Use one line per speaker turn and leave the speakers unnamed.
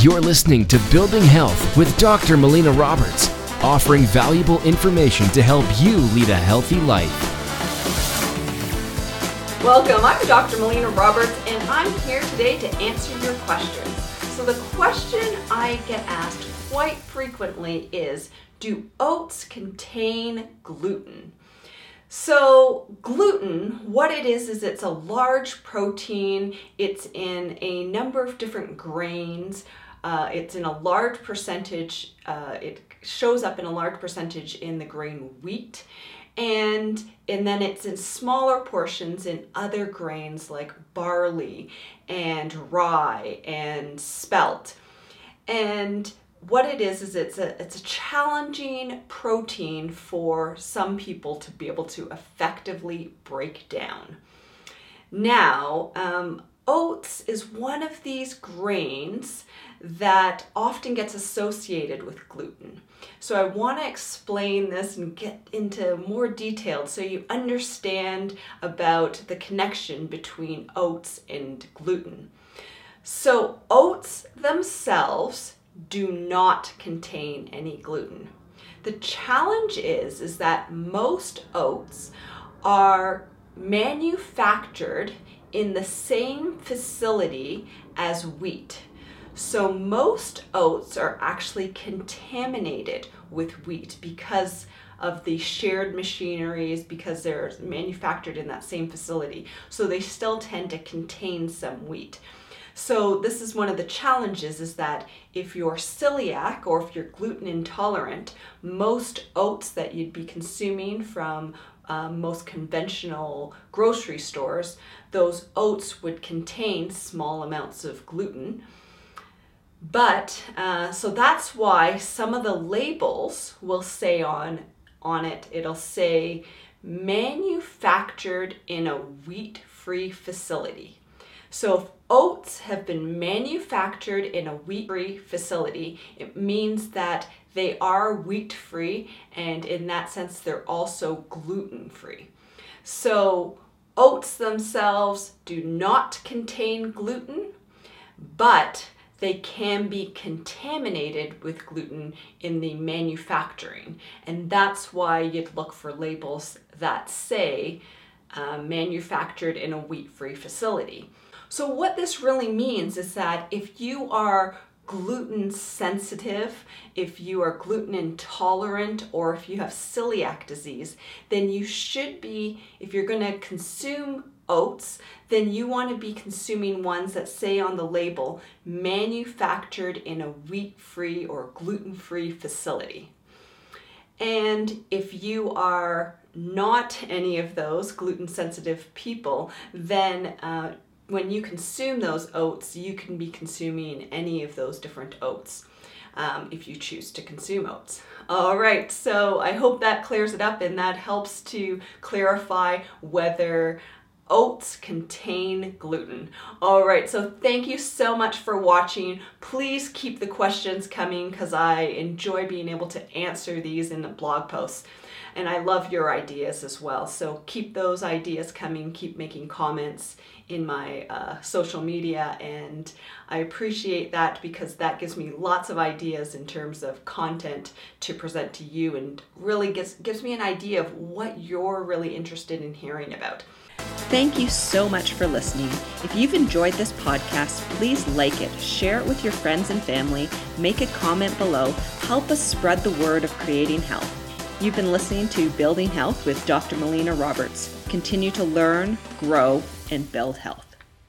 You're listening to Building Health with Dr. Melina Roberts, offering valuable information to help you lead a healthy life.
Welcome, I'm Dr. Melina Roberts, and I'm here today to answer your questions. So, the question I get asked quite frequently is Do oats contain gluten? So, gluten, what it is, is it's a large protein. It's in a number of different grains. Uh, it's in a large percentage, uh, it shows up in a large percentage in the grain wheat. And, and then it's in smaller portions in other grains like barley and rye and spelt. And what it is is it's a it's a challenging protein for some people to be able to effectively break down. Now, um, oats is one of these grains that often gets associated with gluten. So I want to explain this and get into more detail so you understand about the connection between oats and gluten. So oats themselves do not contain any gluten. The challenge is is that most oats are manufactured in the same facility as wheat. So most oats are actually contaminated with wheat because of the shared machineries because they're manufactured in that same facility. So they still tend to contain some wheat. So this is one of the challenges is that if you're celiac or if you're gluten intolerant, most oats that you'd be consuming from um, most conventional grocery stores, those oats would contain small amounts of gluten. But uh, so that's why some of the labels will say on on it, it'll say manufactured in a wheat-free facility. So if oats have been manufactured in a wheat-free facility, it means that they are wheat-free and in that sense they're also gluten-free. So oats themselves do not contain gluten, but they can be contaminated with gluten in the manufacturing. And that's why you'd look for labels that say uh, manufactured in a wheat free facility. So, what this really means is that if you are gluten sensitive, if you are gluten intolerant, or if you have celiac disease, then you should be, if you're going to consume oats, then you want to be consuming ones that say on the label manufactured in a wheat free or gluten free facility. And if you are not any of those gluten sensitive people, then uh, when you consume those oats, you can be consuming any of those different oats um, if you choose to consume oats. All right, so I hope that clears it up and that helps to clarify whether oats contain gluten. All right, so thank you so much for watching. Please keep the questions coming because I enjoy being able to answer these in the blog posts. And I love your ideas as well. So keep those ideas coming, keep making comments in my uh, social media, and I appreciate that because that gives me lots of ideas in terms of content to present to you and really gives, gives me an idea of what you're really interested in hearing about.
Thank you so much for listening. If you've enjoyed this podcast, please like it, share it with your friends and family, make a comment below, help us spread the word of creating health. You've been listening to Building Health with Dr. Melina Roberts. Continue to learn, grow, and build health.